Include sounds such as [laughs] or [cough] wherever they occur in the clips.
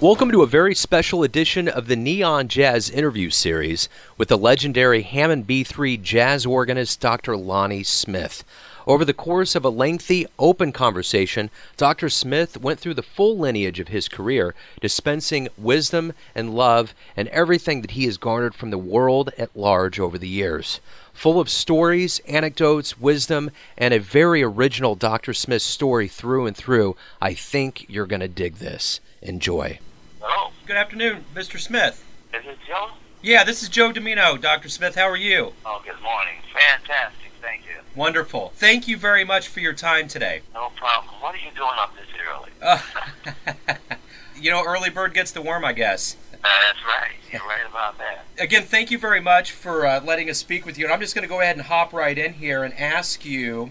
Welcome to a very special edition of the Neon Jazz interview series with the legendary Hammond B3 jazz organist Dr. Lonnie Smith. Over the course of a lengthy, open conversation, Dr. Smith went through the full lineage of his career, dispensing wisdom and love and everything that he has garnered from the world at large over the years. Full of stories, anecdotes, wisdom, and a very original Dr. Smith story through and through, I think you're going to dig this. Enjoy. Hello, Good afternoon, Mr. Smith. is it Joe? Yeah, this is Joe Domino. Dr. Smith, how are you? Oh, good morning. Fantastic, thank you. Wonderful. Thank you very much for your time today. No problem. What are you doing up this early? Uh, [laughs] you know, early bird gets the worm, I guess. Uh, that's right. You're right about that. Again, thank you very much for uh, letting us speak with you. And I'm just going to go ahead and hop right in here and ask you,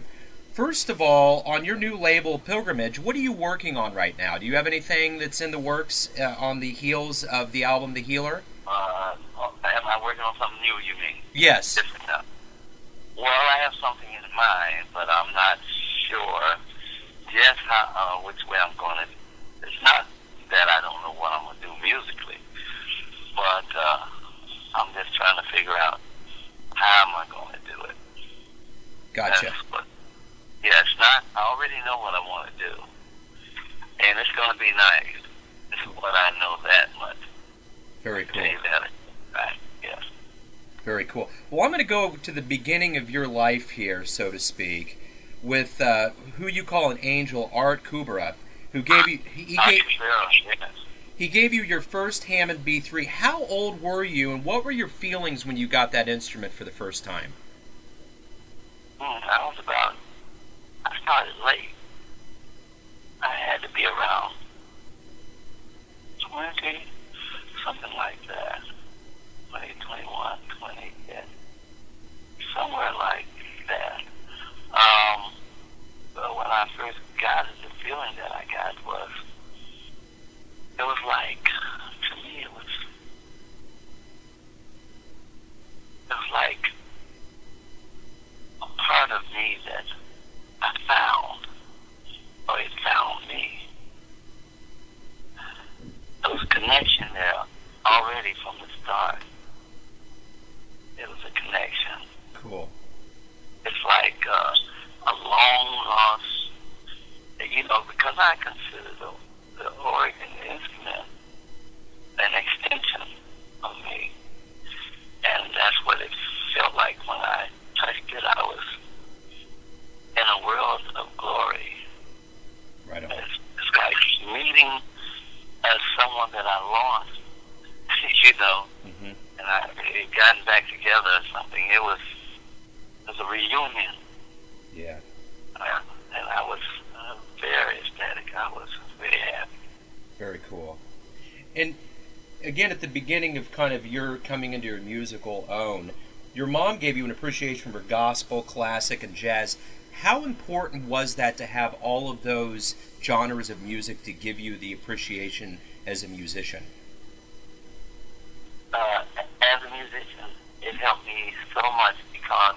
first of all, on your new label, Pilgrimage, what are you working on right now? Do you have anything that's in the works uh, on the heels of the album The Healer? Uh, oh, am I working on something new, you mean? Yes. Different? Well, I have something in mind, but I'm not sure just how, uh, which way I'm going to. It's not that I don't know what I'm going to do musically, but uh, I'm just trying to figure out how am I going to do it. Gotcha. That's what- yeah, it's not. I already know what I want to do, and it's going to be nice. This is what I know that much. Very cool. that, right? Yes. Very cool. Well, I'm going to go to the beginning of your life here, so to speak, with uh, who you call an angel, Art Kubera, who gave you he, he gave yes. he gave you your first Hammond B3. How old were you, and what were your feelings when you got that instrument for the first time? Hmm, I was about. I started late. I had to be around twenty, something like that. 20, 21, 20, yeah. somewhere like that. Um, but when I first got it, the feeling that I got was, it was like, to me, it was, it was like a part of me that I found, or it found me. There was a connection there already from the start. It was a connection. Cool. It's like uh, a long lost, you know, because I consider the, the organ instrument an extension of me. And that's what it felt like when I touched it. I was in a world of glory. Right on. It's, it's like meeting as someone that I lost, you know, hmm and I had gotten back together or something. It was, it was a reunion. Yeah. Uh, and I was uh, very ecstatic. I was very happy. Very cool. And again, at the beginning of kind of your coming into your musical own, your mom gave you an appreciation for gospel, classic, and jazz. How important was that to have all of those genres of music to give you the appreciation as a musician? Uh, as a musician, it helped me so much because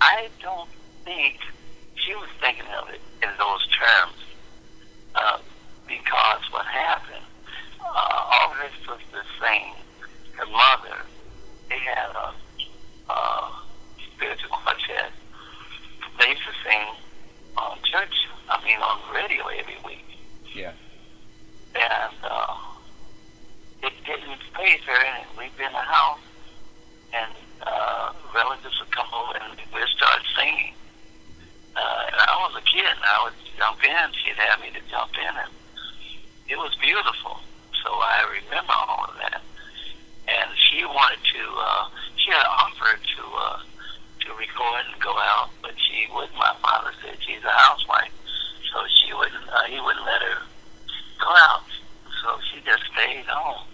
I don't think she was thinking of it in those terms. Uh, because what happened, uh, all her sisters sang. Her mother, they had a uh, spiritual quartet. They used to sing on church, I mean on the radio every week. Yeah. And uh, it didn't phase her, and we'd be in the house, and uh, relatives would come over and we'd start singing. Uh, and I was a kid, and I would jump in. She'd have me to jump in, and it was beautiful. So I remember all of that. And she wanted to, uh, she had offered to uh, to record and go out, but she wouldn't. My father said she's a housewife, so she wouldn't. Uh, he wouldn't let her go out. So she just stayed home.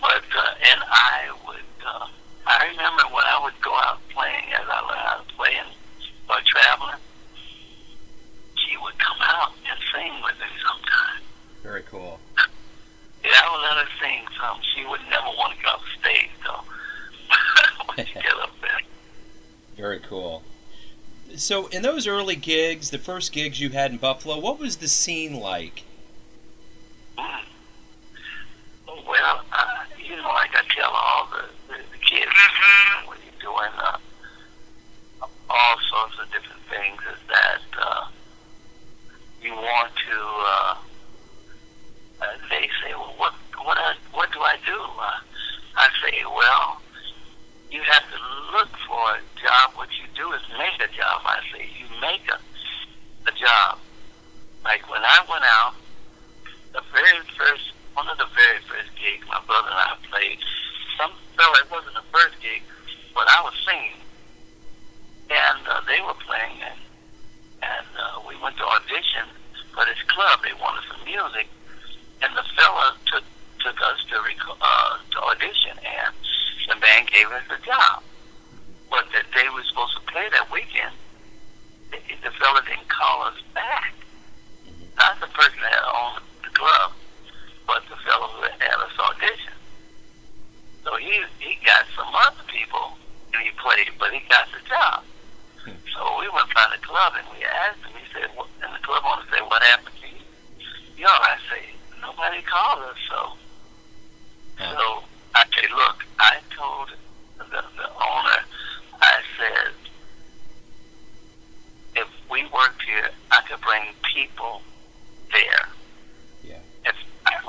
But uh, and I would. Uh, I remember when I would go out playing, as I learned how to play and or traveling, she would come out and sing with me sometimes. Very cool. Yeah, I would let her sing some. She would never want to get off stage, though. when she get up there. Very cool. So, in those early gigs, the first gigs you had in Buffalo, what was the scene like?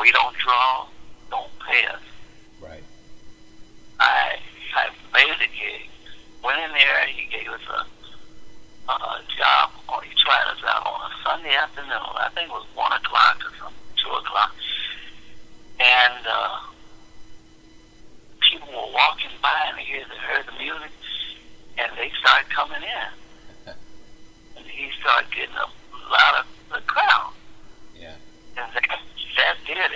we don't draw, don't pay us. Right. I I made a gig, went in there, and he gave us a, a job, or he tried us out on a Sunday afternoon. I think it was 1 o'clock or something, 2 o'clock. And uh, people were walking by, and they heard, they heard the music, and they started coming in. [laughs] and he started getting a lot of the crowd. Yeah. And that, that did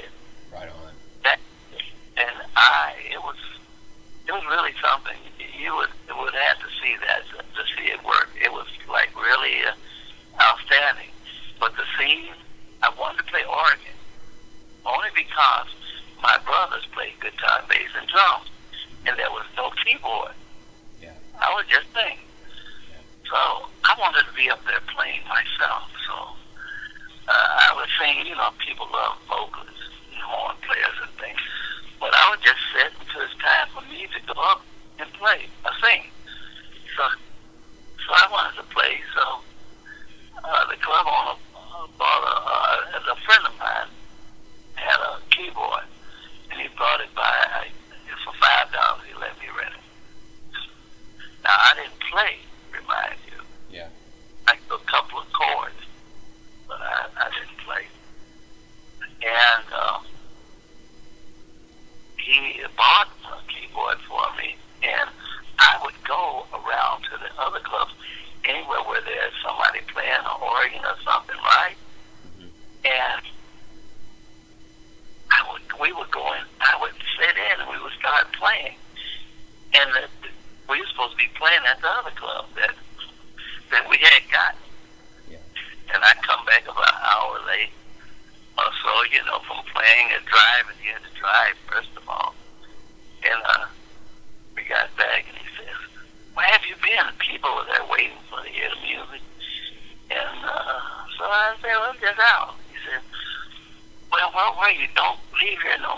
I it was it was really something. You would would have to see that to see it work. It was like really uh, outstanding. But the scene, I wanted to play organ only because my brothers played guitar, bass, and drums, and there was no keyboard. Yeah. I was just singing. So I wanted to be up there playing myself. So uh, I was saying, you know, people love vocals and horn players and things but I was just said, until it's time for me to go up and play, I sing. So, so I wanted to play. So uh, the club owner uh, bought a, uh, a friend of mine had a keyboard, and he brought it by I, for five dollars. He let me rent it. Now I didn't play. Remind you. Yeah. Like a couple of chords, but I, I didn't play. And he bought a keyboard for me, and I would go il est donc révélant.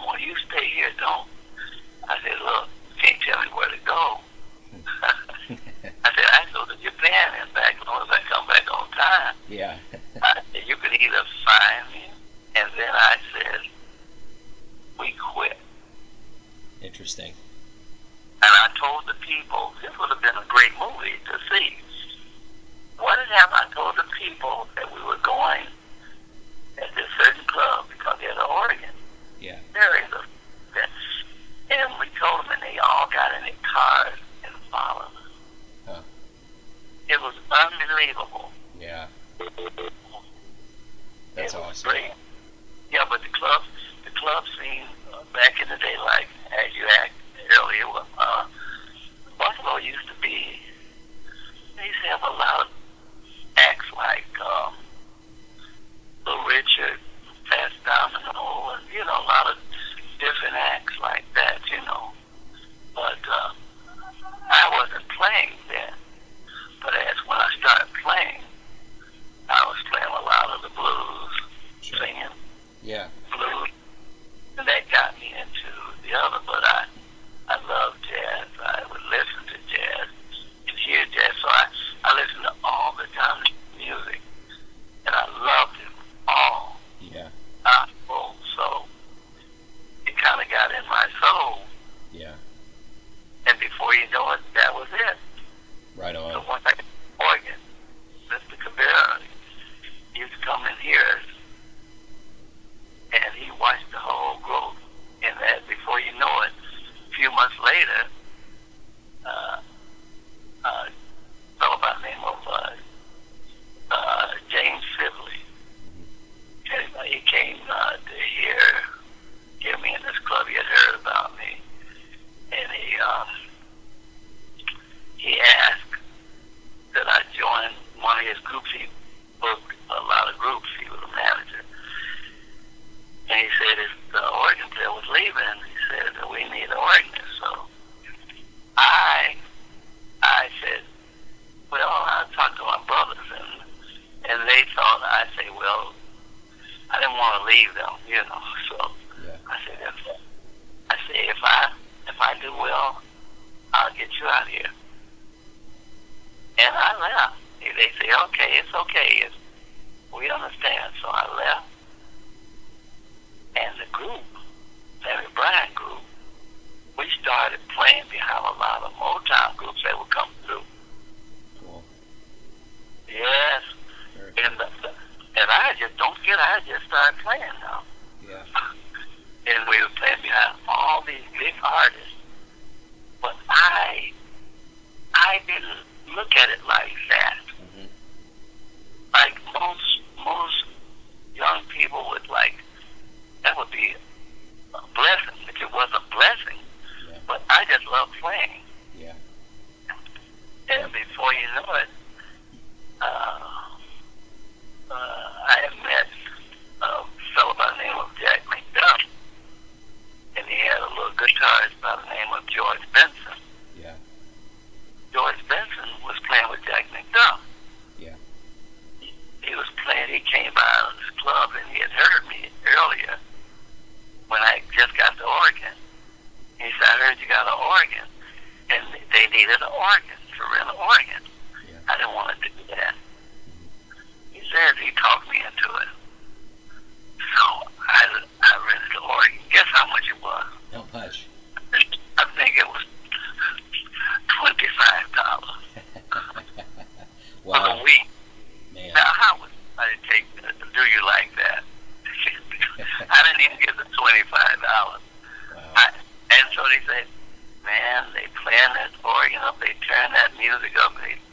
something.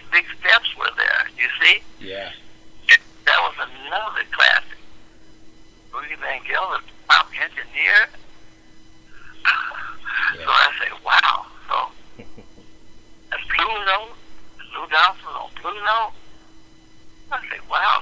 these big steps were there, you see? Yeah. That was another classic. Rudy Van Gelder, the top engineer. Yeah. [laughs] So I say, wow. So [laughs] a blue Pluto, Lou Donaldson blue note. I say, wow,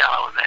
shallow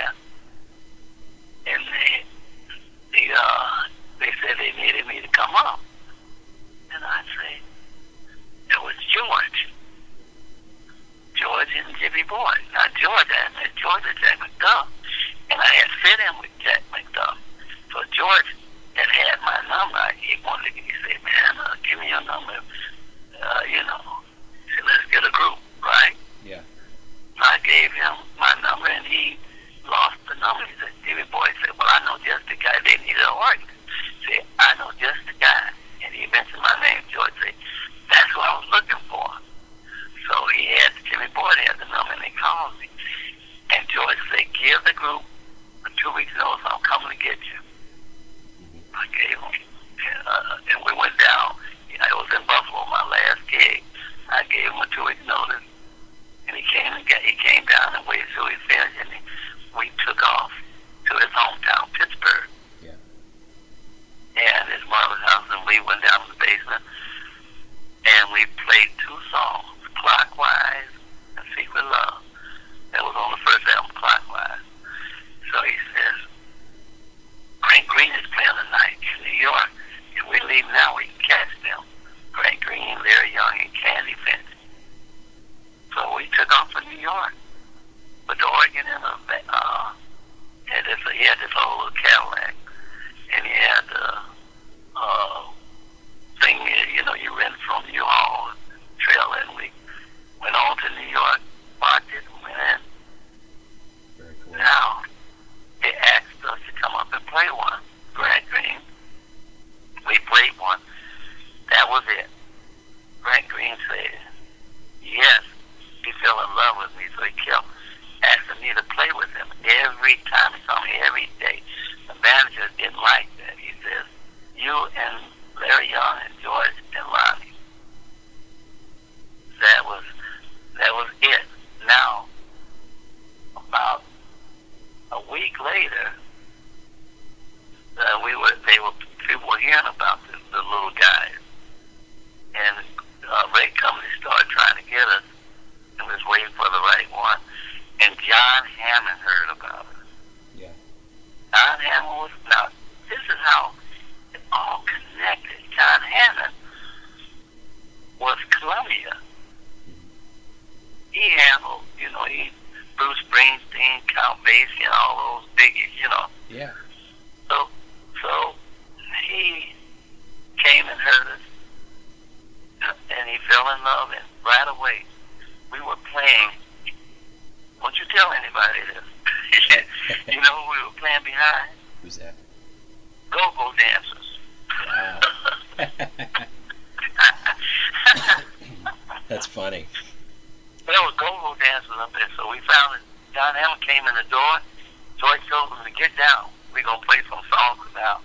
now. We're going to play some songs now.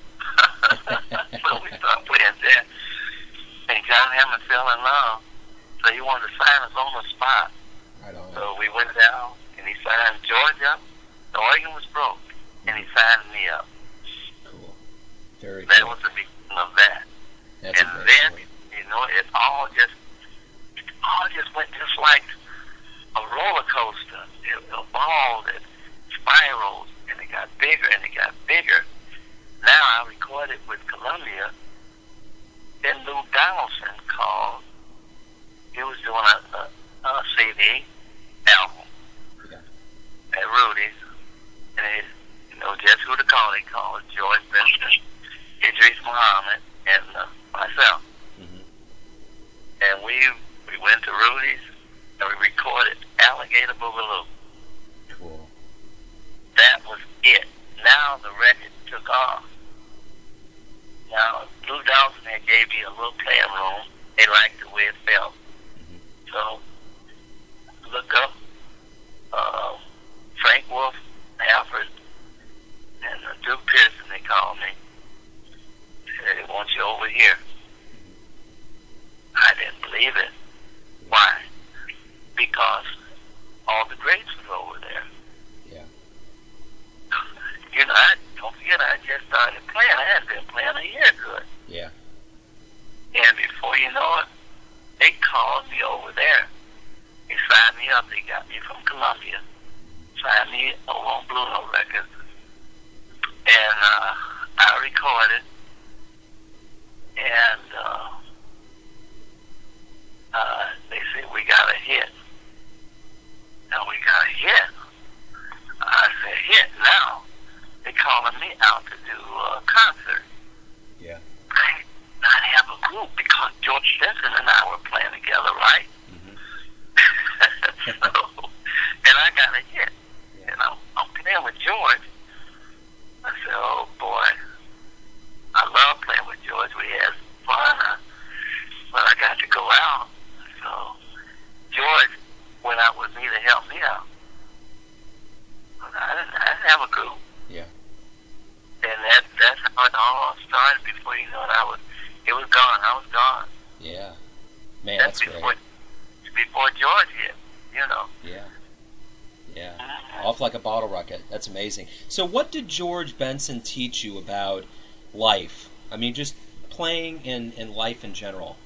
[laughs] so we start playing that. And John Hammond fell in love. So he wanted to sign us on the spot. Right on. So we went down and he signed Georgia. The organ was broke and he signed me up. Cool. Very that cool. was the beginning of that. That's and then, point. you know, it all just it all just went just like a roller coaster. It evolved, it spiraled, got bigger and it got bigger. Now I recorded with Columbia. Then Lou Donaldson called. He was doing a, a, a CD album yeah. at Rudy's. And it, you know, guess who to call? They called George Benson, Idris Muhammad, and uh, myself. Mm-hmm. And we we went to Rudy's and we recorded Alligator Boogaloo. Cool. That was it. Now the record took off. Now, Blue Dolphin had gave me a little playing room. They liked the way it felt. So, look up uh, Frank Wolf, Alfred, and uh, Duke Pearson, they called me. Said, they want you over here. I didn't believe it. Why? Because all the greats was over there. You know, I, don't forget, I just started playing. I had been playing a year good. Yeah. And before you know it, they called me over there. They signed me up. They got me from Columbia. Signed me over on Blue Note Records. And uh, I recorded. And uh, uh, they said, we got a hit. And we got a hit. I said, hit now. Calling me out to do a concert. Yeah. I not have a group because George Benson and I were playing together, right? Mhm. [laughs] so, and I got a hit. Yeah. And I'm, I'm playing with George. I said, oh boy, I love playing with George. We had fun, but I got to go out. So George went out with me to help me out. I didn't, I didn't have a group. Yeah. And that that's how all started. Before you know it, I was it was gone. I was gone. Yeah. Man, that's that's before great. before George hit. You know. Yeah. Yeah. Off like a bottle rocket. That's amazing. So, what did George Benson teach you about life? I mean, just playing and, and life in general.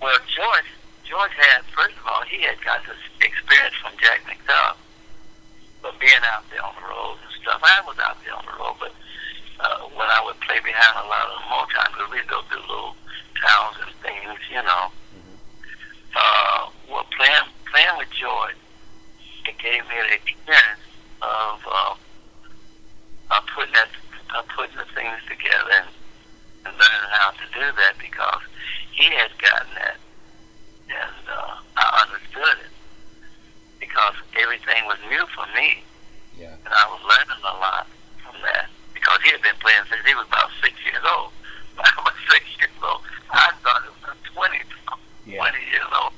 Well, George George had first of all he had got this experience from Jack McDuff, but being out there on the road and stuff. I was out there on the road, but uh, when I would play behind a lot of Motown, because we'd go through little towns and things, you know. Mhm. Uh, well, playing playing with George, it gave me the experience of uh, of putting that, of putting the things together and learning how to do that because he had gotten that, and uh, I understood it because everything was new for me, Yeah. and I was learning a lot from that because he had been playing since he was about six years old. When I was six years old, I thought it was twenty, Yeah. twenty years old.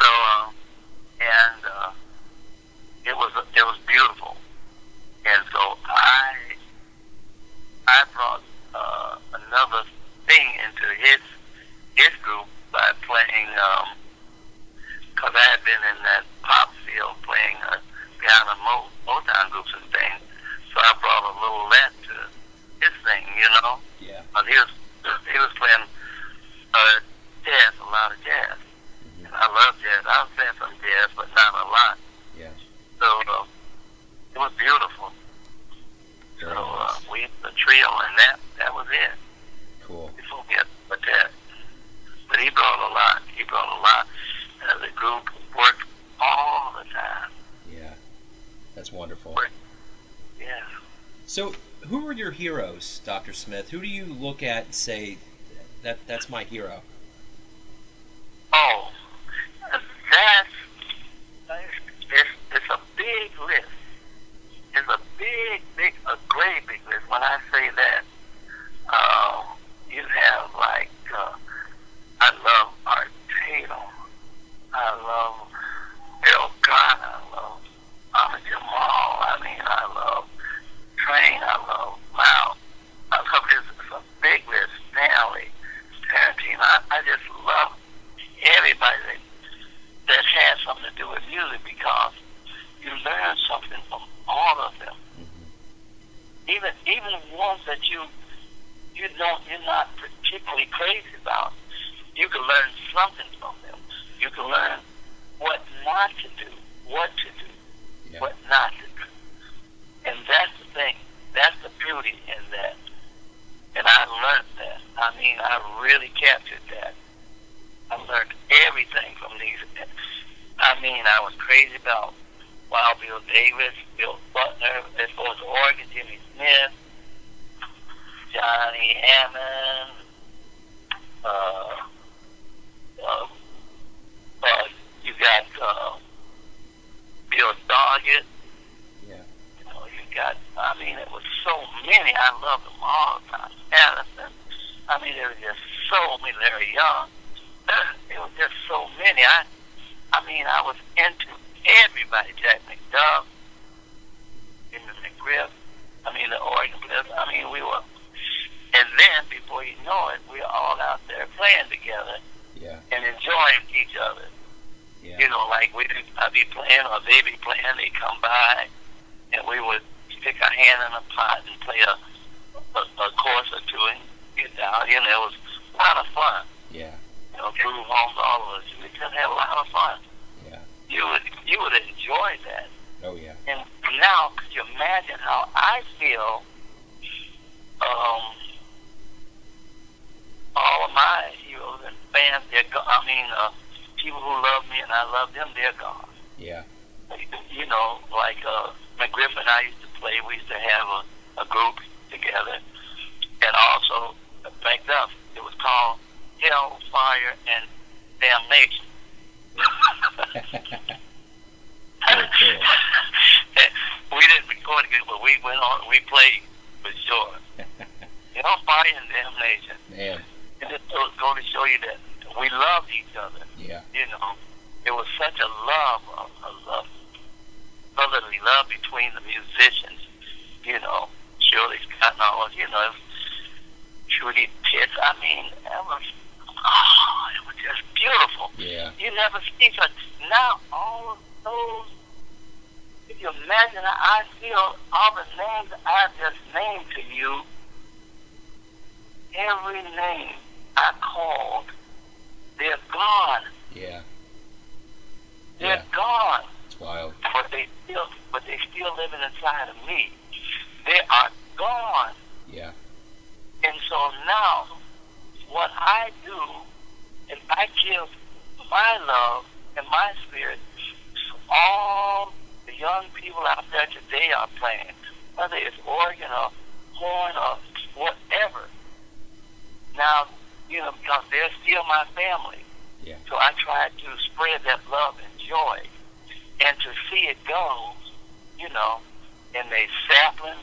so, um, and uh, it was it was beautiful, and so I I brought uh, another thing into his his group by playing because I had been in that pop field playing uh, behind the Mo- Motown groups and things, so I brought a little of that to his thing, you know. yeah. Uh, he was he was playing uh, jazz, a lot of jazz. Mhm. And I love jazz. I was playing some jazz, but not a lot. Yeah. So uh, it was beautiful. So Very uh, nice. we the trio, and that that was it. Cool. We forget but that. But he brought a lot. He brought a lot. Uh, the group worked all the time. Yeah. That's wonderful. Yeah. So, who are your heroes, Dr. Smith? Who do you look at and say, that that's my hero? Oh, that's it's, it's a big list. It's a big, big, a great big list. When I say that, uh, you have like uh, I love Art Tatum. I love Bill Gunn. I love Ahmad Jamal. I mean, I love Train. I love Mal. I love this. It's a big list. Stanley, Turrentine. I, I just love everybody that, that has something to do with music because you learn something from all of them. Mm-hmm. Even even the ones that you you don't you're not particularly crazy about. You can learn something from them. You can learn what not to do, what to do, Yeah. what not to do. And that's the thing. That's the beauty in that. And I learned that. I mean, I really captured that. I learned everything from these. I mean, I was crazy about Wild Bill Davis, Bill Butler, as far as organ, Jimmy Smith, Johnny Hammond, uh, uh, uh, you got uh, Bill Doggett. Yeah. You know, you got, I mean, it was so many. I love them all. Don Patterson. I mean, there were just so many. Larry Young. There was just so many. I, I mean, I was into everybody. Jack McDuff, Jimmy McGriff. I mean, the organ players. I mean, we were. And then, before you know it, we were all out there playing together Yeah. and enjoying each other. Yeah. You know, like we I'd be playing or they be playing, they come by, and we would stick our hand in a pot and play a a, a course or two and get down. You know, it was a lot of fun. Yeah. You know, prove home to all of us. We just had a lot of lot of fun. Yeah. You would you would enjoy that. Oh yeah. And now, could you imagine how I feel? Um, all of my heroes and fans, they're go- I mean, uh, people who love me and I love them, they're gone. Yeah. You know, like uh, McGriff and I used to play. We used to have a, a group together, and also back up, it was called Hell, Fire, and Damnation. We didn't record it, but we went on. We played for sure. [laughs] Hell, Fire, and Damnation. And it goes go to show you that we loved each other. Yeah. You know, it was such a love, a, a love, brotherly love between the musicians. You know, Shirley Scott and all. You know, Trudy Pitts. I mean, it was, oh, it was just beautiful. Yeah. You never see such. Now all of those. If you imagine, I feel all the names I just named to you. Every name I called, they're gone. Yeah. They're Yeah. gone. It's wild. But they still, but they still living inside of me. They are gone. Yeah. And so now, what I do is I give my love and my spirit to all the young people out there today are playing, whether it's organ or horn or whatever. Now, you know, because they're still my family. Yeah. So I try to spread that love and joy and to see it go, you know, and they sampling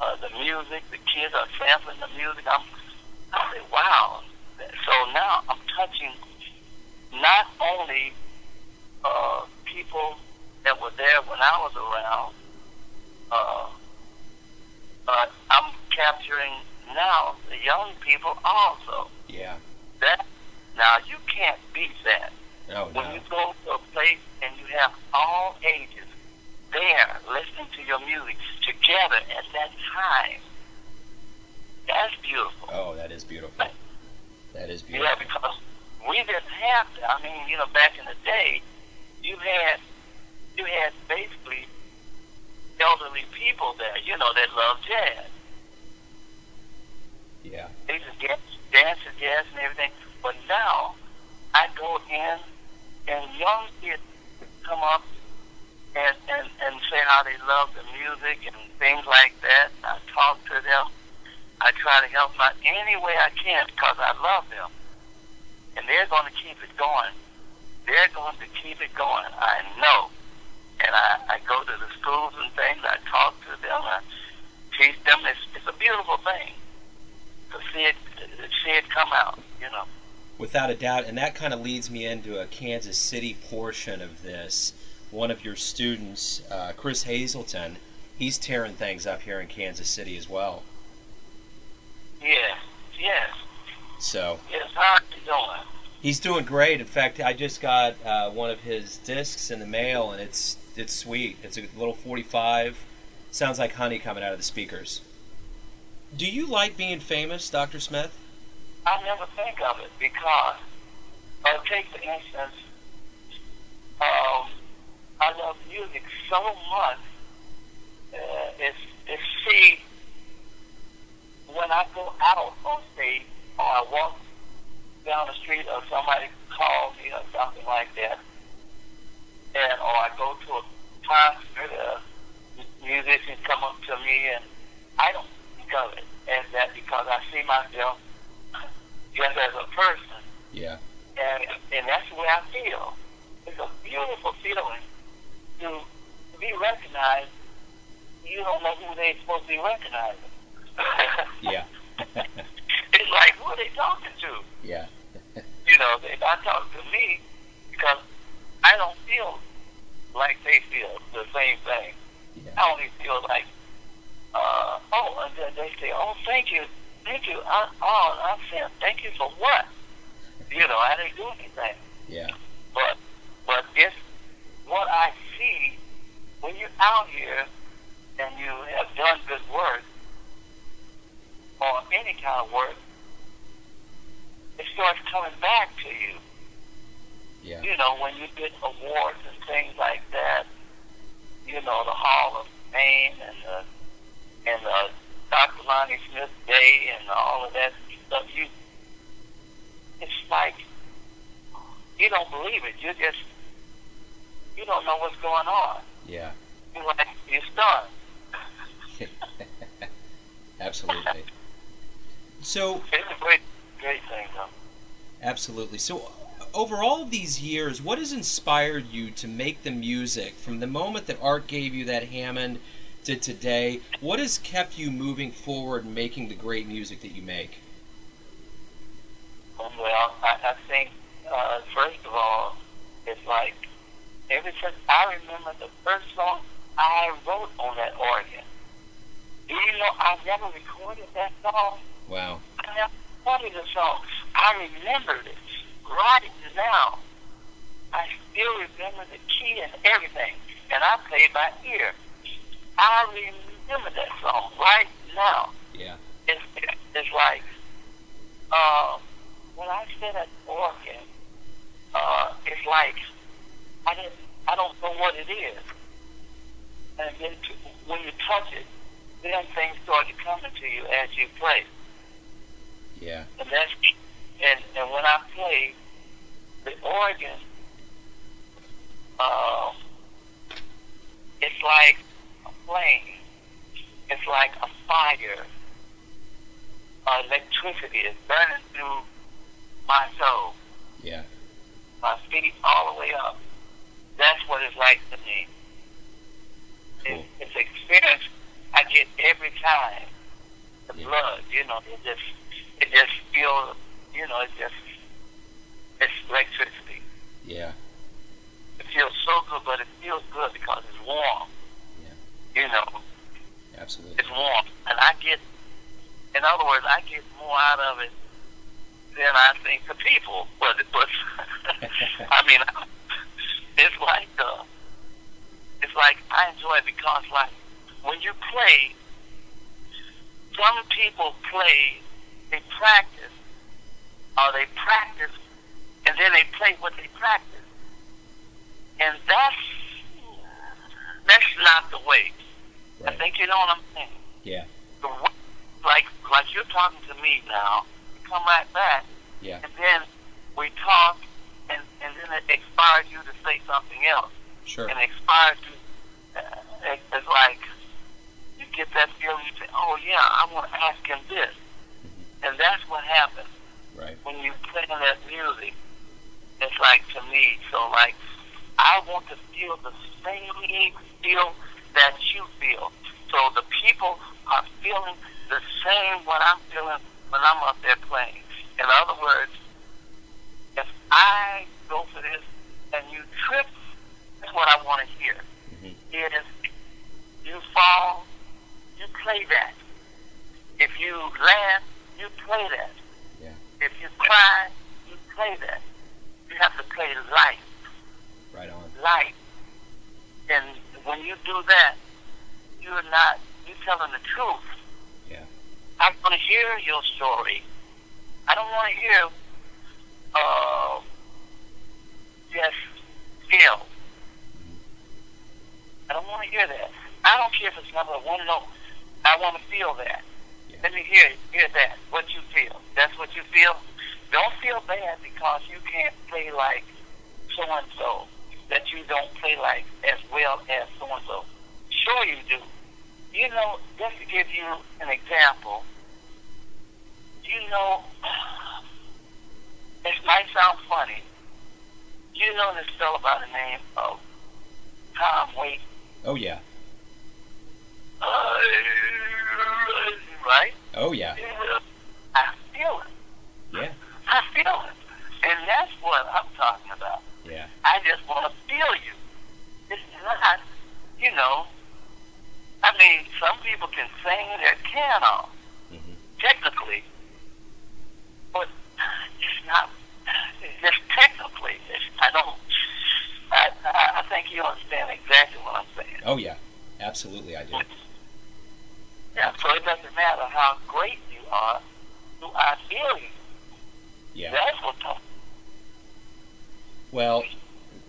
uh, the music, the kids are sampling the music. I'm, I say, wow. So now I'm touching not only uh, people that were there when I was around, uh, but I'm capturing now the young people also. Yeah. That now you can't beat that. Oh When no. you go to a place and you have all ages there listening to your music together at that time, that's beautiful. Oh, that is beautiful. That is beautiful. Yeah, because we didn't have that. I mean, you know, back in the day, you had you had basically elderly people there, you know, that loved jazz. Yeah. They just dance, dance to jazz and everything. But now, I go in and young kids come up and, and, and say how they love the music and things like that. I talk to them. I try to help them out any way I can because I love them. And they're going to keep it going. They're going to keep it going. I know. And I, I go to the schools and things. I talk to them. I teach them. It's, it's a beautiful thing to see it, to see it come out, you know. Without a doubt, and that kind of leads me into a Kansas City portion of this. One of your students, uh, Chris Hazelton, he's tearing things up here in Kansas City as well. Yes, yes, So yes. How are you doing? he's doing great. In fact, I just got uh, one of his discs in the mail, and it's it's sweet. It's a little 45. Sounds like honey coming out of the speakers. Do you like being famous, Dr. Smith? I never think of it because, uh, take for instance, um, I love music so much. Uh, it's, it's see, when I go out on stage or I walk down the street or somebody calls me or something like that, and or I go to a concert, uh, musicians come up to me and I don't think of it as that because I see myself just as a person, Yeah. and and that's the way I feel. It's a beautiful feeling to be recognized. You don't know who they're supposed to be recognizing. Yeah. [laughs] it's like who are they talking to? yeah. [laughs] You know, they not talking to me because I don't feel like they feel the same thing. Yeah. I only feel like, uh, oh, and then they say, oh, thank you, thank you. I, oh, I said, thank you for what? You know, I didn't do anything. Yeah. But, but it's what I see when you're out here and you have done good work or any kind of work. It starts coming back to you. Yeah. You know, when you get awards and things like that, you know, the Hall of Fame and the and the Dr. Lonnie Smith Day and all of that stuff, you it's like you don't believe it. You just you don't know what's going on. Yeah. You're like you're stunned. [laughs] Absolutely. So, It's a great great thing though. absolutely. So, over all of these years, what has inspired you to make the music from the moment that Art gave you that Hammond to today? What has kept you moving forward and making the great music that you make? Well, I, I think uh, first of all, it's like ever since I remember the first song I wrote on that organ. You know I never recorded that song? Wow. I never recorded the song. I remember it right now. I still remember the key and everything, and I play it by ear. I remember that song right now. Yeah. It's, it's like, uh, when I sit at organ, uh, it's like I didn't, I don't know what it is, and then to, when you touch it, then things start to come to you as you play, Yeah. and that's and and when I play the organ, uh, it's like a flame, it's like a fire, uh, electricity is burning through my soul Yeah. my feet all the way up. That's what it's like to me. Cool. It, it's experience I get every time. The Yeah. blood, you know, it just it just feels, you know, it just it's electricity. Yeah. It feels so good, but it feels good because it's warm. Yeah. You know, Absolutely. it's warm, and I get, in other words, I get more out of it than I think the people. But [laughs] but I mean, [laughs] it's like uh, it's like I enjoy it because like when you play, some people play, they practice, or they practice, and then they play what they practice, and that's that's not the way. I think you know what I'm saying. Yeah. The way, like like you're talking to me now, you come right back, Yeah. and then we talk, and and then it inspires you to say something else, Sure. and it inspires you. Uh, it, it's like you get that feeling. You say, "Oh yeah, I want to ask him this," and that's what happens Right. when you play that music. It's like to me, so like I want to feel the same feel that you feel. So the people are feeling the same what I'm feeling when I'm up there playing. In other words, if I go for this and you trip, that's what I want to hear. Mhm. It is you fall, you play that. If you laugh, you play that. Yeah. If you cry, you play that. You have to play life, Right on. life. And when you do that, you're not, you're telling the truth. Yeah. I want to hear your story. I don't want to hear, uh, just skill. I don't want to hear that. I don't care if it's number one note. I want to feel that. Yeah. Let me hear hear that. What you feel. That's what you feel. Don't feel bad because you can't play like so and so. That you don't play like as well as so and so. Sure you do. You know, just to give you an example, you know, [sighs] this might sound funny. You know this fellow by the name of Tom Waits, Oh yeah. uh, [laughs] right? Oh yeah. I feel it. Yeah. I feel it. And that's what I'm talking about. Yeah. I just want to feel you. It's not, you know, mean, some people can sing their can off, Mhm. technically, but it's not, just technically. It's, I don't, I, I, I think you understand exactly what I'm saying. Oh yeah. Absolutely, I do. Yeah, so it doesn't matter how great you are, do I feel you? Yeah. That's what. Well,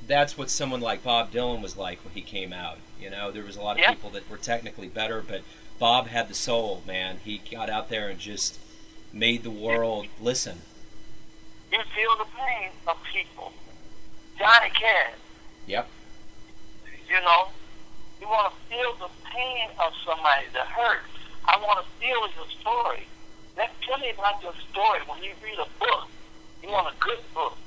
that's what someone like Bob Dylan was like when he came out. You know, there was a lot of Yeah. people that were technically better, but Bob had the soul, man. He got out there and just made the world listen. You feel the pain of people. Johnny Cash, Yep. you know, you want to feel the pain of somebody, the hurt. I want to feel your story. Let, tell me about your story when you read a book. You want a good book.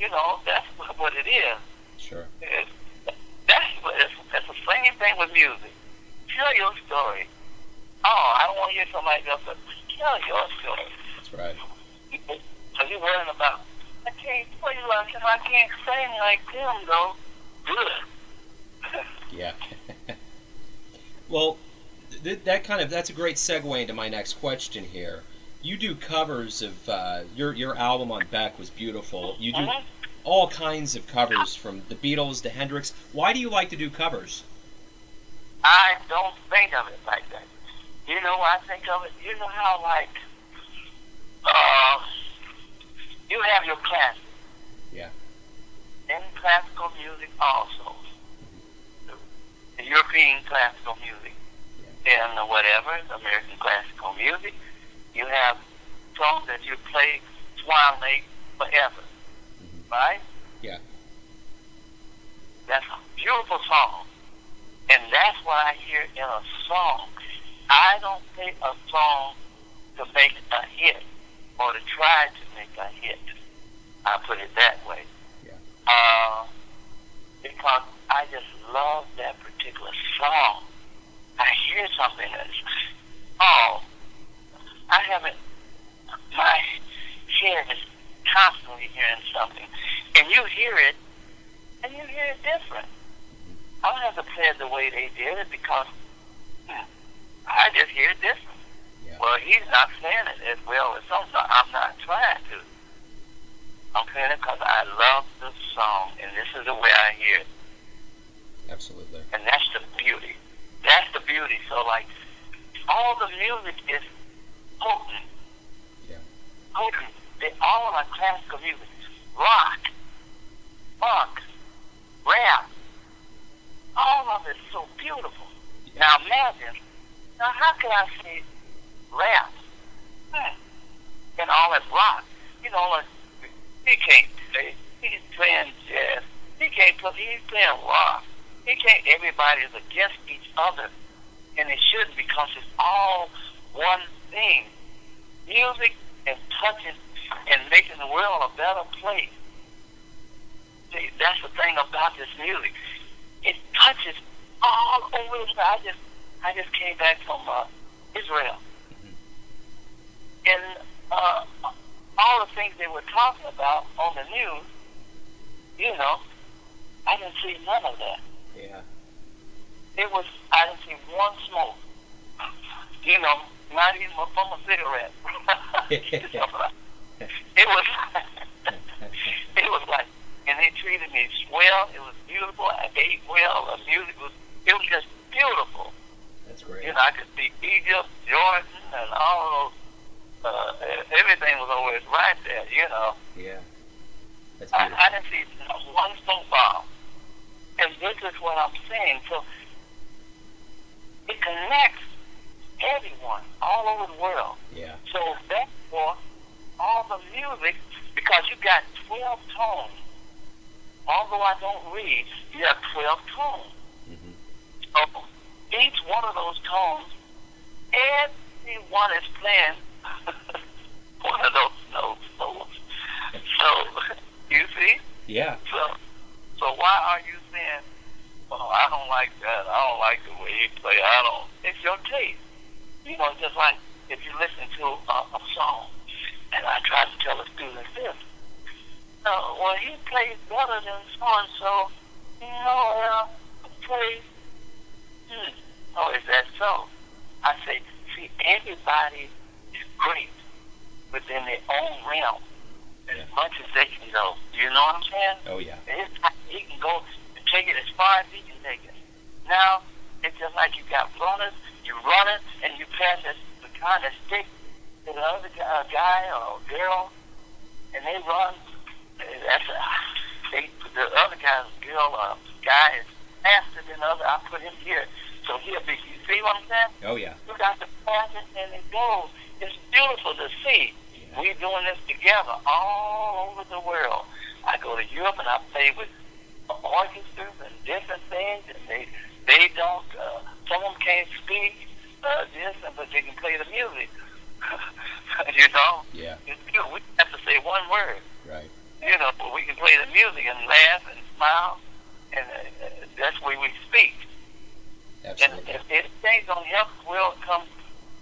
You know, that's what, it is. Sure. It's, that's what it's, it's the same thing with music. Tell your story. Oh, I don't want to hear somebody else, but tell your story. That's right. So you're worrying about, I can't play like him, I can't sing like him, though. Good. Yeah. [laughs] well, th- that kind of that's a great segue into my next question here. You do covers of uh, your your album on Beck was beautiful. You do Mhm. all kinds of covers from the Beatles to Hendrix. Why do you like to do covers? I don't think of it like that. You know, I think of it, you know how, like, uh, you have your classics. Yeah. In classical music also. The European classical music. And uh, whatever, American classical music. You have songs that you play Swan Lake forever. Right? Yeah. That's a beautiful song. And that's what I hear in a song. I don't play a song to make a hit or to try to make a hit. I put it that way. Yeah. Uh, because I just love that particular song. I hear something that's, oh, I haven't, my head is constantly hearing something. And you hear it, and you hear it different. I don't have to play it the way they did it because hmm, I just hear it different. Yeah. Well, he's not saying it as well as some. so I'm not trying to. I'm playing it because I love the song, and this is the way I hear it, Absolutely. and that's the beauty. That's the beauty. So, like, all the music is potent. Yeah. Potent. They all are classical music. Rock, funk, rap. All of it is so beautiful. Now imagine, now how can I say rap? Hmm. And all that rock. You know, like, he can't play, he's playing jazz. He can't play, he's playing rock. He can't, everybody is against each other. And it shouldn't because it's all one thing. Music and touching and making the world a better place. See, that's the thing about this music. It touches all over the I just I just came back from uh, Israel. And uh, all the things they were talking about on the news, you know, I didn't see none of that. Yeah. It was I didn't see one smoke. You know, not even a cigarette. [laughs] it was [laughs] it was like and they treated me well, it was beautiful, I ate well, the music was it was just beautiful. That's great. You know, I could see Egypt, Jordan and all of those uh, everything was always right there, you know. Yeah. That's I, beautiful. I didn't see not one smoke bomb. And this is what I'm saying. So it connects everyone all over the world. Yeah. So therefore, all the music, because you got 12 tones. Although I don't read, you have 12 tones. Mm-hmm. So each one of those tones, everyone is playing [laughs] one of those notes. So, so [laughs] you see? Yeah. So, so why are you saying, well, I don't like that. I don't like the way he play. I don't. It's your taste. You know, just like if you listen to a, a song, and I try to tell a student this, uh, well, he plays better than so and so. You know, uh, plays. Hmm. Oh, is that so? I say, see, everybody is great within their own realm as much as they can go. You know what I'm saying? Oh yeah. It's he can go and take it as far as he can take it. Now, it's just like you got runners, you run it, this, the kind of stick to the other guy, guy or girl, and they run. That's a, they, the other guy's girl, uh, guy is faster than the other. I put him here, so he'll be. You see what I'm saying? Oh yeah. You got to pass it and it goes. It's beautiful to see. Yeah. We're doing this together all over the world. I go to Europe and I play with orchestras and different things, and they they don't. Uh, some of them can't speak uh, this, but they can play the music. [laughs] you know, Yeah. it's good. We have to say one word. Right. You know, but we can play the music and laugh and smile, and uh, that's the way we speak. And Absolutely. if, if things don't help world come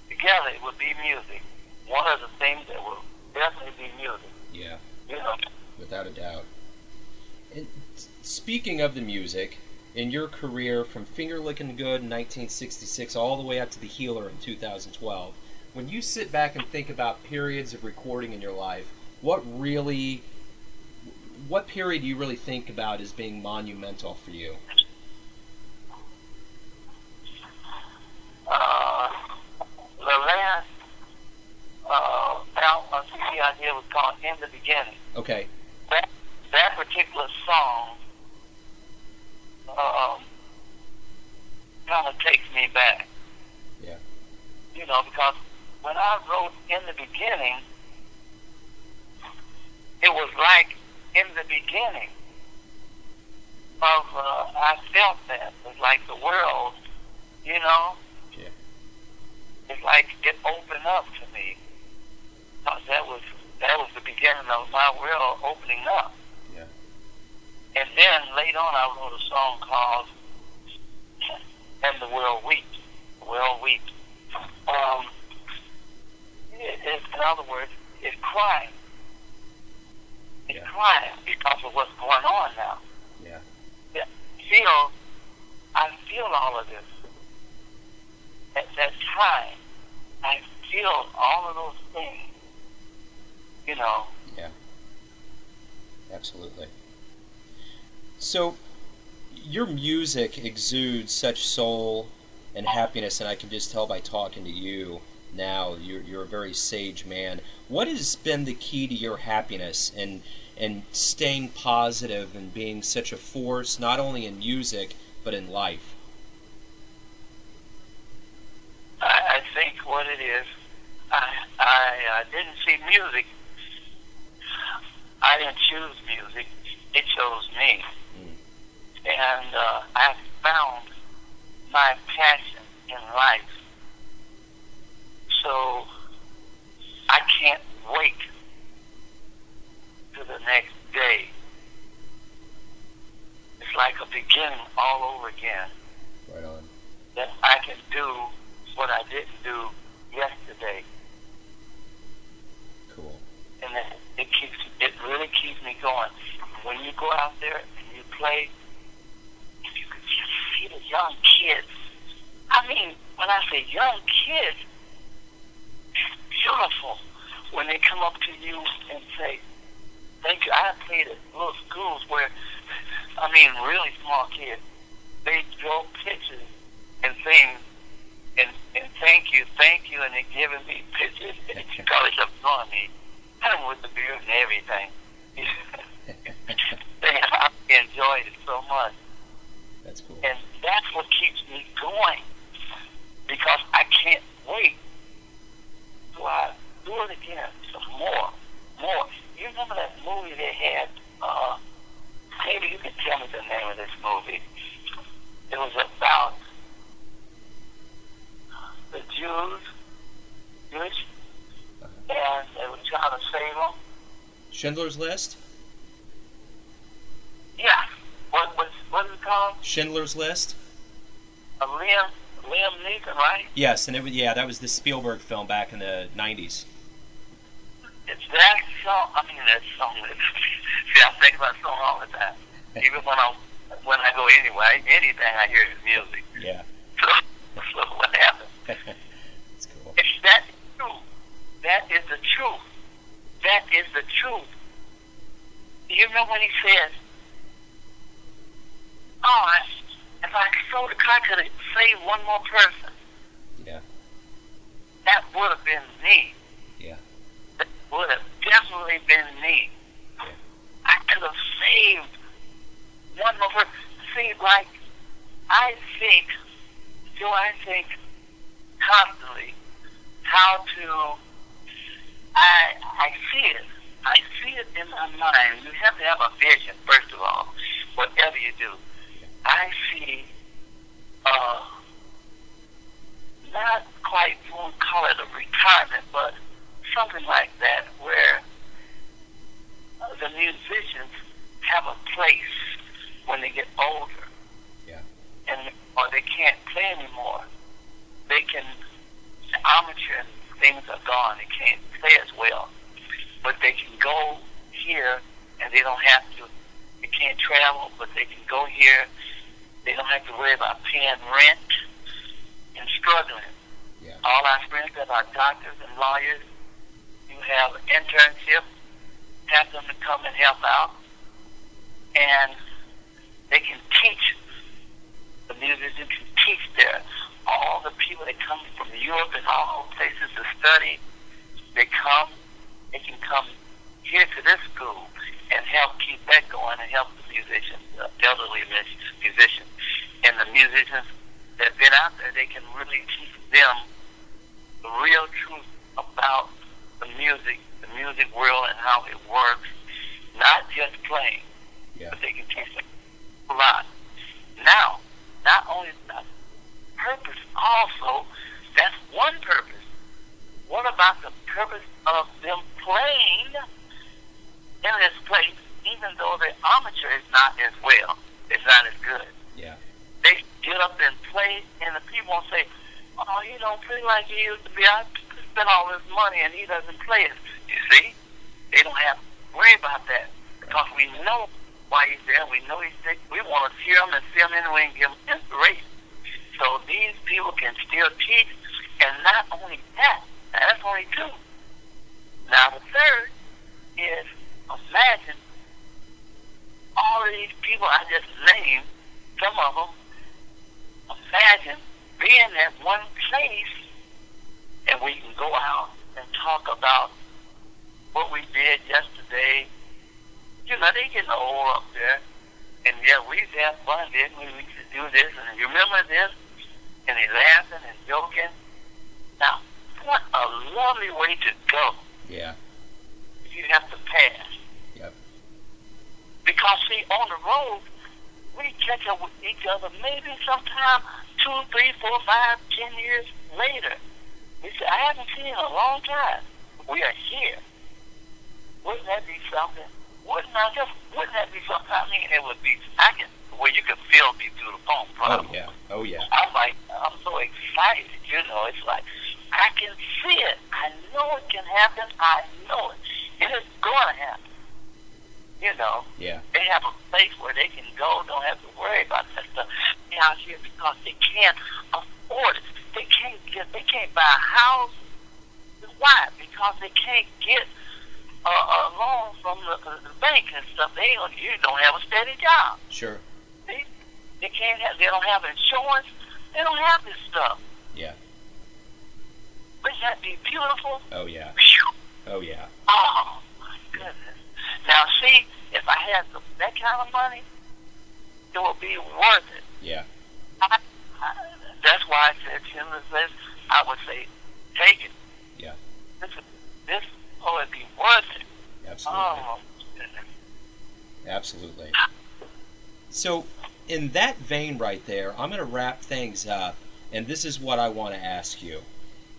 together, it would be music. One of the things that will definitely be music. Yeah. You know, Without a doubt. And speaking of the music, in your career from Finger Lickin' Good in 1966 all the way up to The Healer in 2012, when you sit back and think about periods of recording in your life, what really, what period do you really think about as being monumental for you? uh, the last uh, album, I did was called In the Beginning. Okay. That, that particular song um, kind of takes me back. Yeah. You know, because when I wrote In the Beginning, it was like in the beginning of, uh, I felt that. It was like the world, you know? Yeah. It's like it opened up to me. 'Cause that was, that was the beginning of my world opening up. And then later on, I wrote a song called "And the World Weeps." The world weeps. Um, it, it's, in other words, it's crying. It's Yeah. crying because of what's going on now. Yeah. Yeah, feel, I feel all of this. At that time, I feel all of those things. You know, Yeah. Absolutely. So, your music exudes such soul and happiness, and I can just tell by talking to you now. You're, you're a very sage man. What has been the key to your happiness and and staying positive and being such a force, not only in music but in life? I, think what it is, I, I didn't see music. I didn't choose music. It chose me. And uh, I found my passion in life. So I can't wait to the next day. It's like a beginning all over again Right on. that I can do what I didn't do yesterday. Cool. And it, it keeps it really keeps me going. When you go out there and you play, if you could just see the young kids. I mean, when I say young kids, it's beautiful when they come up to you and say, Thank you. I played at little schools where I mean really small kids. They draw pictures and things and, and thank you, thank you, and they're giving me pictures and scholarship [laughs] on me, and with the beard and everything. [laughs] [laughs] they, I enjoyed it so much, That's cool. and that's what keeps me going because I can't wait till I do it again, some more, more. You remember that movie they had? Uh, maybe you can tell me the name of this movie. It was about the Jews, Jewish, and they were trying to save them. Schindler's List? Yeah. What what what is it called? Schindler's List? A Liam Liam Neeson, right? Yes, and it was, yeah, that was the Spielberg film back in the 90s. It's that song. I mean that song. [laughs] See, I think about that song all the time. [laughs] Even when I when I go anywhere, anything I hear is music. Yeah. So, [laughs] so what happens? That's cool. It's that truth. That is the truth. That is the truth. You remember when he says, "Oh, I, if I sold the car, could have saved one more person." Yeah. That would have been me. Yeah. That would have definitely been me. Yeah. I could have saved one more person. See, like I think, do I think constantly how to, I, I see it. I see it in my mind. You have to have a vision, first of all, whatever you do. I see, uh, not quite, won't call it a retirement, but something like that, where uh, the musicians have a place when they get older. Yeah. And or they can't play anymore. They can the amateur things are gone. They can't play as well. But they can go here and they don't have to they can't travel, but they can go here. They don't have to worry about paying rent and struggling. Yeah. All our friends that are doctors and lawyers, you have an internship, have them to come and help out and they can teach the musicians can teach there. All the people that come from Europe and all places to study, they come, they can come here to this school and help keep that going and help the musicians, the elderly musicians. And the musicians that have been out there, they can really teach them the real truth about the music, the music world and how it works, not just playing Yeah. but they can teach them a lot. Now, not only that, purpose also, that's one purpose. What about the purpose of them playing in this place, even though the amateur is not as well, it's not as good? Yeah. They get up and play, and the people will say, oh, he don't play like he used to be. I spent all this money, and he doesn't play it. You see? They don't have to worry about that because we know why he's there. We know he's sick. We want to cheer him and see him anyway and give him inspiration. So these people can still teach, and not only that, that's only two. Now the third is imagine all of these people I just named, some of them, imagine being at one place and we can go out and talk about what we did yesterday. You know, they getting old up there. And yeah, we have fun, didn't we? We used to do this and you remember this? And they laughing and joking. Now, what a lovely way to go. Yeah. You have to pass. Because see, on the road, we catch up with each other maybe sometime two, three, four, five, ten years later. We say, I haven't seen you in a long time. We are here. Wouldn't that be something? Wouldn't I just wouldn't that be something? I mean it would be I can well you can feel me through the phone Oh yeah. Oh yeah. I'm like I'm so excited, you know, it's like I can see it. I know it can happen, I know it. It's gonna happen. You know. Yeah. They have a place where they can go, don't have to worry about that stuff out here because they can't afford it. They can't get, they can't buy a house. Why? Because they can't get a, a loan from the, the bank and stuff. They don't, you don't have a steady job. Sure. They, they can't have, they don't have insurance. They don't have this stuff. Yeah. Wouldn't that be beautiful? Oh yeah. Phew. Oh yeah. Oh my goodness! Now see, if I had the, that kind of money, it would be worth it. Yeah. I, I, that's why I said Schindler's List. I would say, take it. Yeah. This, this oh, it'd be worth it. Absolutely. Oh. Absolutely. So, in that vein right there, I'm going to wrap things up, and this is what I want to ask you.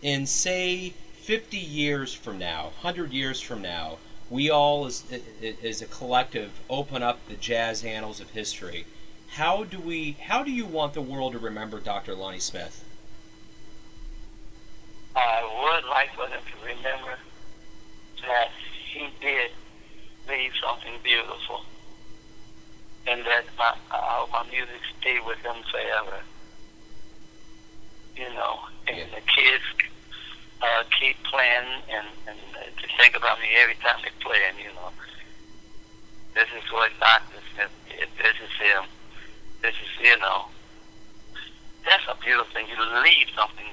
In, say, 50 years from now, 100 years from now, we all, as, as a collective, open up the jazz annals of history. How do we? How do you want the world to remember Dr. Lonnie Smith? I would like for them to remember that he did leave something beautiful, and that my uh, my music stay with them forever. You know, and Yeah. the kids uh, keep playing and and to think about me every time they play. And you know, this is what Doctor Smith did. This is him. This is you know. That's a beautiful thing. You leave something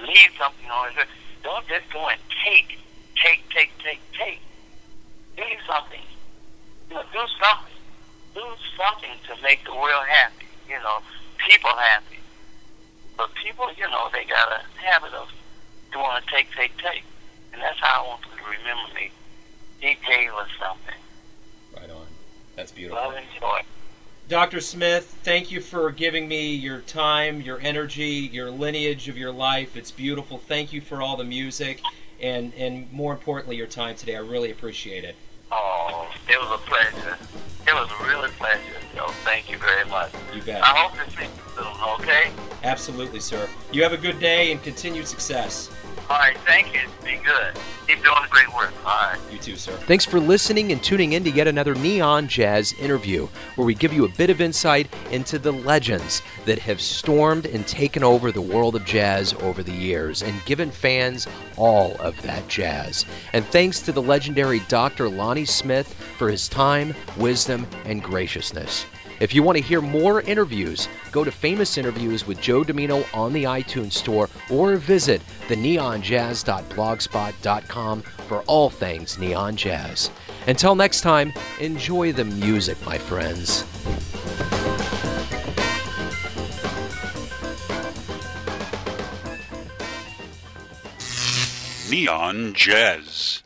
leave something on. Don't just go and take, take, take, take, take. Leave something. You know, do something. Do something to make the world happy. you know, people happy. But people, you know, they got a habit of doing to take, take, take. And that's how I want them to remember me. He gave us something. Right on. That's beautiful. Love and joy. Dr. Smith, thank you for giving me your time, your energy, your lineage of your life. It's beautiful. Thank you for all the music and, and more importantly, your time today. I really appreciate it. Oh, it was a pleasure. It was a really pleasure. So thank you very much. You bet. I hope to see you soon, okay? Absolutely, sir. You have a good day and continued success. All right, thank you. Be good. Keep doing the great work. All right. You too, sir. Thanks for listening and tuning in to yet another Neon Jazz interview, where we give you a bit of insight into the legends that have stormed and taken over the world of jazz over the years and given fans all of that jazz. And thanks to the legendary Dr. Lonnie Smith for his time, wisdom, and graciousness. If you want to hear more interviews, go to Famous Interviews with Joe Dimino on the iTunes Store or visit the neonjazz.blogspot.com for all things neon jazz. Until next time, enjoy the music, my friends. Neon Jazz.